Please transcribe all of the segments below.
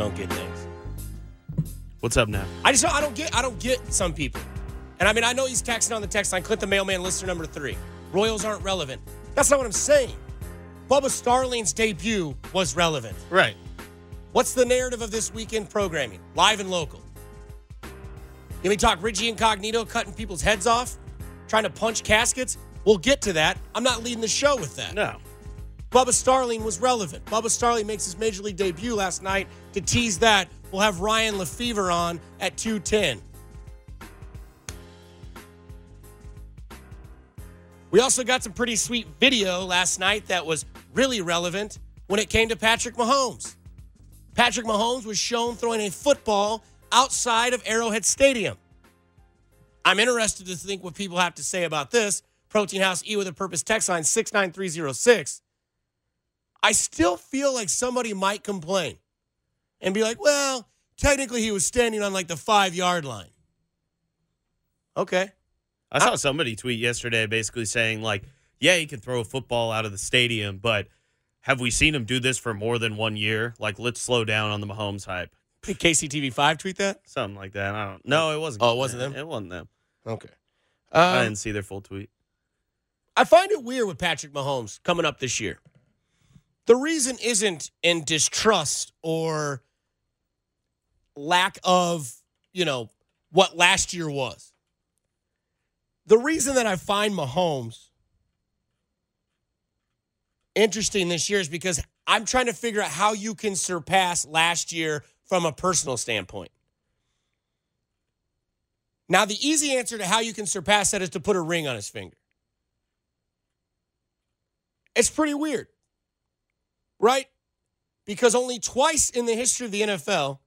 Don't get things. What's up now? I just don't, I don't get I don't get some people. And I mean I know he's texting on the text line. Clint the mailman, listener number three. Royals aren't relevant. That's not what I'm saying. Bubba Starling's debut was relevant. Right. What's the narrative of this weekend programming? Live and local. Can we talk Richie Incognito cutting people's heads off? Trying to punch caskets? We'll get to that. I'm not leading the show with that. No. Bubba Starling was relevant. Bubba Starling makes his major league debut last night. To tease that, we'll have Ryan Lefebvre on at 210. We also got some pretty sweet video last night that was really relevant when it came to Patrick Mahomes. Patrick Mahomes was shown throwing a football outside of Arrowhead Stadium. I'm interested to think what people have to say about this. Protein House E with a Purpose text line 69306. I still feel like somebody might complain and be like, well, technically he was standing on like the five yard line. Okay. I saw somebody tweet yesterday basically saying, like, yeah, he can throw a football out of the stadium, but have we seen him do this for more than one year? Like, let's slow down on the Mahomes hype. Did KCTV5 tweet that? Something like that. I don't know. No, it wasn't. Oh, it wasn't them? It wasn't them. Okay. I Um, didn't see their full tweet. I find it weird with Patrick Mahomes coming up this year. The reason isn't in distrust or lack of, you know, what last year was. The reason that I find Mahomes interesting this year is because I'm trying to figure out how you can surpass last year from a personal standpoint. Now, the easy answer to how you can surpass that is to put a ring on his finger. It's pretty weird, right? Because only twice in the history of the NFL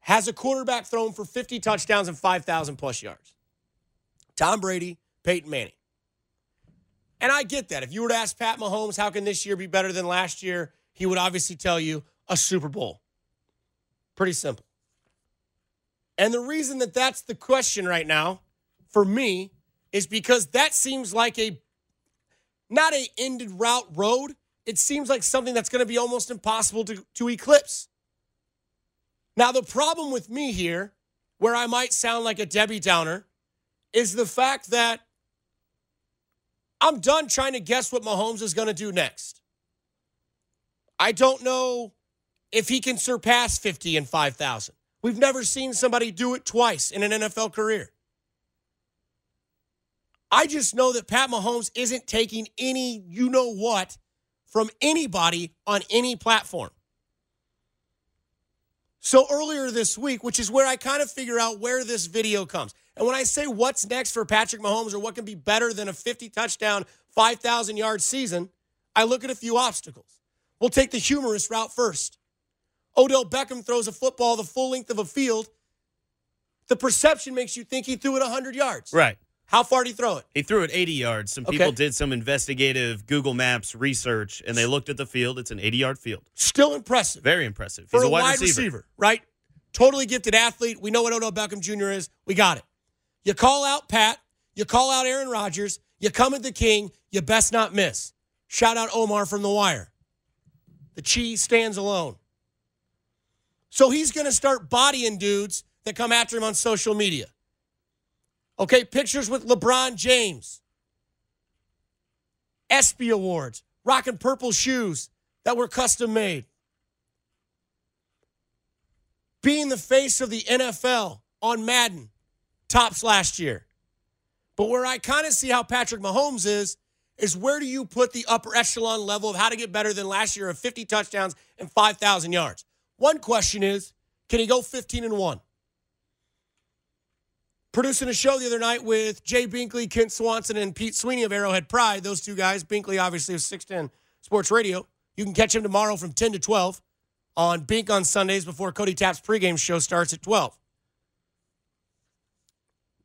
has a quarterback thrown for 50 touchdowns and 5,000 plus yards. Tom Brady, Peyton Manning. And I get that. If you were to ask Pat Mahomes, how can this year be better than last year? He would obviously tell you a Super Bowl. Pretty simple. And the reason that that's the question right now for me is because that seems like a not a ended route road. It seems like something that's going to be almost impossible to, to eclipse. Now, the problem with me here, where I might sound like a Debbie Downer, is the fact that I'm done trying to guess what Mahomes is going to do next. I don't know if he can surpass 50 and 5,000. We've never seen somebody do it twice in an NFL career. I just know that Pat Mahomes isn't taking any you know what from anybody on any platform. So earlier this week, which is where I kind of figure out where this video comes. And when I say what's next for Patrick Mahomes or what can be better than a 50 touchdown, 5,000 yard season, I look at a few obstacles. We'll take the humorous route first. Odell Beckham throws a football the full length of a field. The perception makes you think he threw it 100 yards. Right. How far did he throw it? He threw it 80 yards. Some Okay. people did some investigative Google Maps research, and they looked at the field. It's an 80 yard field. Still impressive. Very impressive. for He's a a wide, receiver. right? Totally gifted athlete. We know what Odell Beckham Jr. is. We got it. You call out Pat, you call out Aaron Rodgers, you come at the king, you best not miss. Shout out Omar from The Wire. The cheese stands alone. So he's going to start bodying dudes that come after him on social media. Okay, pictures with LeBron James. ESPY Awards, rocking purple shoes that were custom made being the face of the NFL on Madden, tops last year. But where I kind of see how Patrick Mahomes is, is where do you put the upper echelon level of how to get better than last year of 50 touchdowns and 5,000 yards? One question is, can he go 15 and 1? Producing a show the other night with Jay Binkley, Kent Swanson, and Pete Sweeney of Arrowhead Pride. Those two guys, Binkley obviously of 610 Sports Radio. You can catch him tomorrow from 10 to 12 on Bink on Sundays before Cody Tapp's pregame show starts at 12.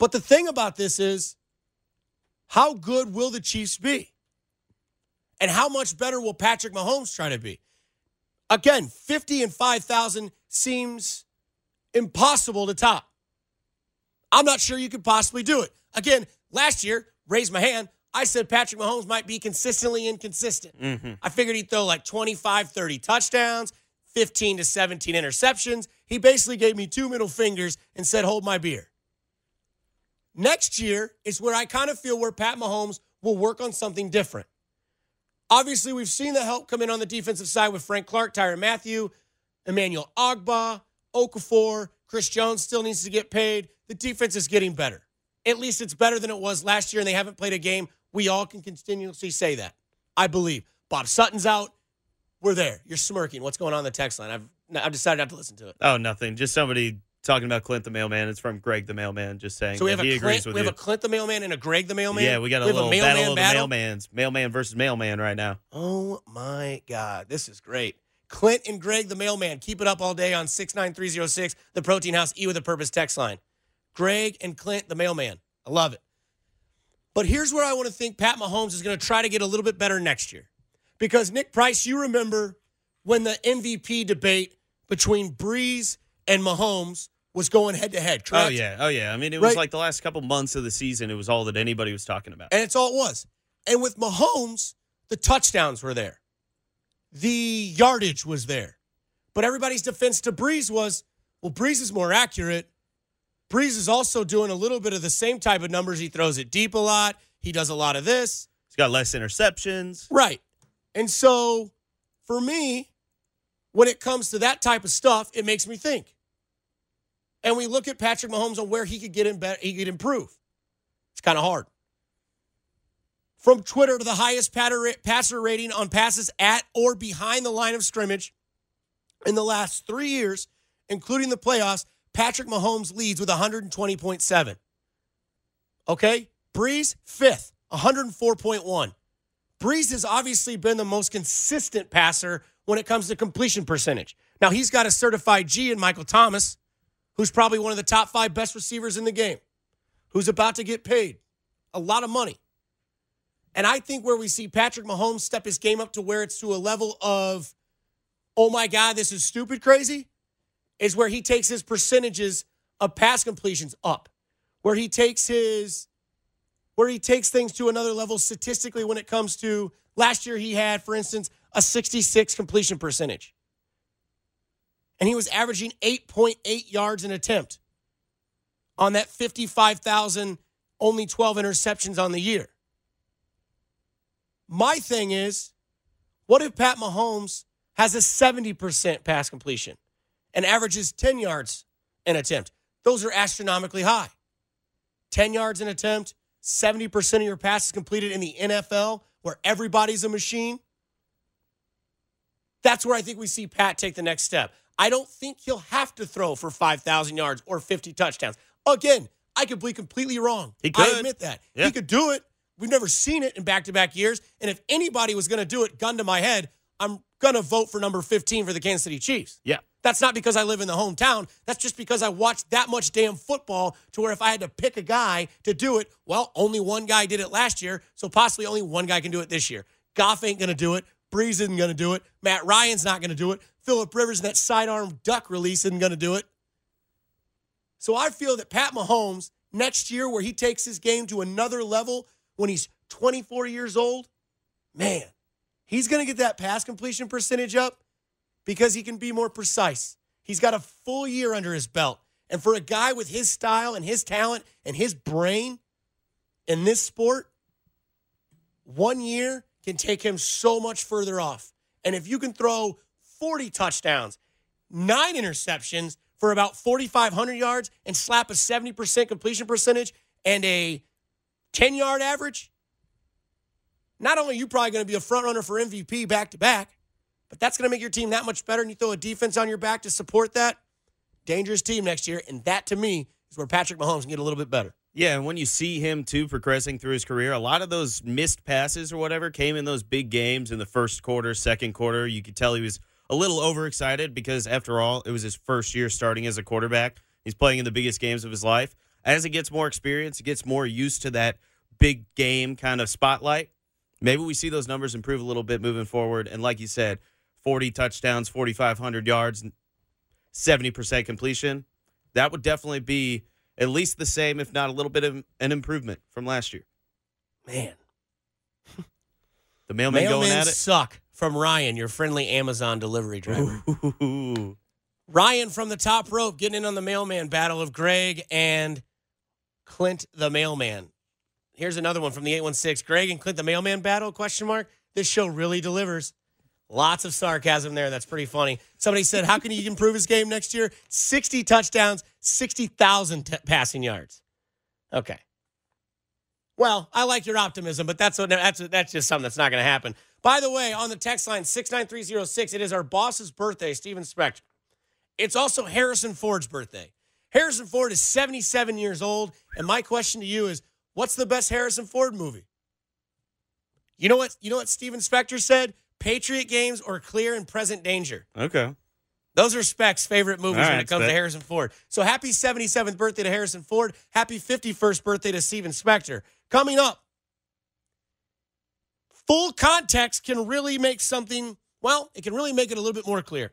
But the thing about this is, how good will the Chiefs be? And how much better will Patrick Mahomes try to be? Again, 50 and 5,000 seems impossible to top. I'm not sure you could possibly do it. Again, last year, raise my hand, I said Patrick Mahomes might be consistently inconsistent. Mm-hmm. I figured he'd throw like 25, 30 touchdowns, 15 to 17 interceptions. He basically gave me two middle fingers and said, hold my beer. Next year is where I kind of feel where Pat Mahomes will work on something different. Obviously, we've seen the help come in on the defensive side with Frank Clark, Tyrann Mathieu, Emmanuel Ogbah, Okafor. Chris Jones still needs to get paid. The defense is getting better. At least it's better than it was last year, and they haven't played a game. We all can continuously say that. I believe. Bob Sutton's out. We're there. You're smirking. What's going on in the text line? I've I've decided not to listen to it. Oh, nothing. Just somebody talking about Clint the mailman. It's from Greg the mailman, just saying. So we have he a agrees Clint, we have you. a Clint the mailman and a Greg the mailman. yeah, we got a We little mailman battle of battle? the mailmans. Mailman versus mailman right now. Oh my God, this is great. Clint and Greg the mailman. Keep it up all day on 69306, the Protein House E with a Purpose text line. Greg and Clint the mailman. I love it. But here's where I want to think Pat Mahomes is going to try to get a little bit better next year. Because Nick Price, you remember when the MVP debate between Brees and Mahomes was going head to head, oh, correct? Oh yeah, oh yeah. I mean, it was Right. like the last couple months of the season. It was all that anybody was talking about. And it's all it was. And with Mahomes, the touchdowns were there. The yardage was there. But everybody's defense to Brees was, well, Brees is more accurate. Brees is also doing a little bit of the same type of numbers. He throws it deep a lot. He does a lot of this. He's got less interceptions. Right. And so for me, when it comes to that type of stuff, it makes me think. And we look at Patrick Mahomes on where he could get in better, he could improve. It's kind of hard. From Twitter to the highest passer rating on passes at or behind the line of scrimmage in the last three years, including the playoffs, Patrick Mahomes leads with 120.7. Okay? Brees, fifth, 104.1. Brees has obviously been the most consistent passer when it comes to completion percentage. Now, he's got a certified G in Michael Thomas, who's probably one of the top five best receivers in the game, who's about to get paid a lot of money. And I think where we see Patrick Mahomes step his game up to where it's to a level of, oh my God, this is stupid crazy, is where he takes his percentages of pass completions up, where he takes his where he takes things to another level statistically when it comes to last year he had for instance a 66 completion percentage. And he was averaging 8.8 yards an attempt on that 55,000 only 12 interceptions on the year my thing is what if Pat Mahomes has a 70% pass completion and averages 10 yards an attempt those are astronomically high 10 yards an attempt 70% of your passes completed in the NFL where everybody's a machine. That's where I think we see Pat take the next step. I don't think he'll have to throw for 5,000 yards or 50 touchdowns. Again, I could be completely wrong. He I could. admit that. Yeah. He could do it. We've never seen it in back to back years. And if anybody was going to do it, gun to my head, I'm going to vote for number 15 for the Kansas City Chiefs. Yeah. That's not because I live in the hometown. That's just because I watched that much damn football to where if I had to pick a guy to do it, well, only one guy did it last year, so possibly only one guy can do it this year. Goff ain't going to do it. Brees isn't going to do it. Matt Ryan's not going to do it. Philip Rivers, and that sidearm duck release, isn't going to do it. So I feel that Pat Mahomes next year, where he takes his game to another level when he's 24 years old, man, he's going to get that pass completion percentage up because he can be more precise. He's got a full year under his belt. And for a guy with his style and his talent and his brain in this sport, one year can take him so much further off. And if you can throw 40 touchdowns, nine interceptions for about 4,500 yards and slap a 70% completion percentage and a 10 yard average, not only are you probably going to be a front runner for MVP back to back, but that's going to make your team that much better. And you throw a defense on your back to support that. Dangerous team next year. And that to me is where Patrick Mahomes can get a little bit better. Yeah, and when you see him too progressing through his career, a lot of those missed passes or whatever came in those big games in the first quarter, second quarter. You could tell he was a little overexcited because, after all, it was his first year starting as a quarterback. He's playing in the biggest games of his life. As he gets more experience, he gets more used to that big game kind of spotlight. Maybe we see those numbers improve a little bit moving forward. And like you said, 40 touchdowns, 4,500 yards, 70% completion. That would definitely be at least the same, if not a little bit of an improvement from last year. Man. The mailman, going at it. suck from Ryan, your friendly Amazon delivery driver. Ooh. Ryan from the top rope getting in on the mailman battle of Greg and Clint the mailman. Here's another one from the 816. Greg and Clint the mailman battle question mark. This show really delivers. Lots of sarcasm there. That's pretty funny. Somebody said, "How can he improve his game next year? 60 touchdowns, 60,000 t- passing yards." Okay. Well, I like your optimism, but that's what, that's that's just something that's not going to happen. By the way, on the text line 69306, it is our boss's birthday, Steven Spector. It's also Harrison Ford's birthday. Harrison Ford is 77 years old, and my question to you is, what's the best Harrison Ford movie? You know what? You know what Steven Spector said? Patriot Games or Clear and Present Danger. Okay. Those are Spec's favorite movies All when it comes to Harrison Ford. So happy 77th birthday to Harrison Ford. Happy 51st birthday to Steven Spector. Coming up, full context can really make something, well, it can really make it a little bit more clear.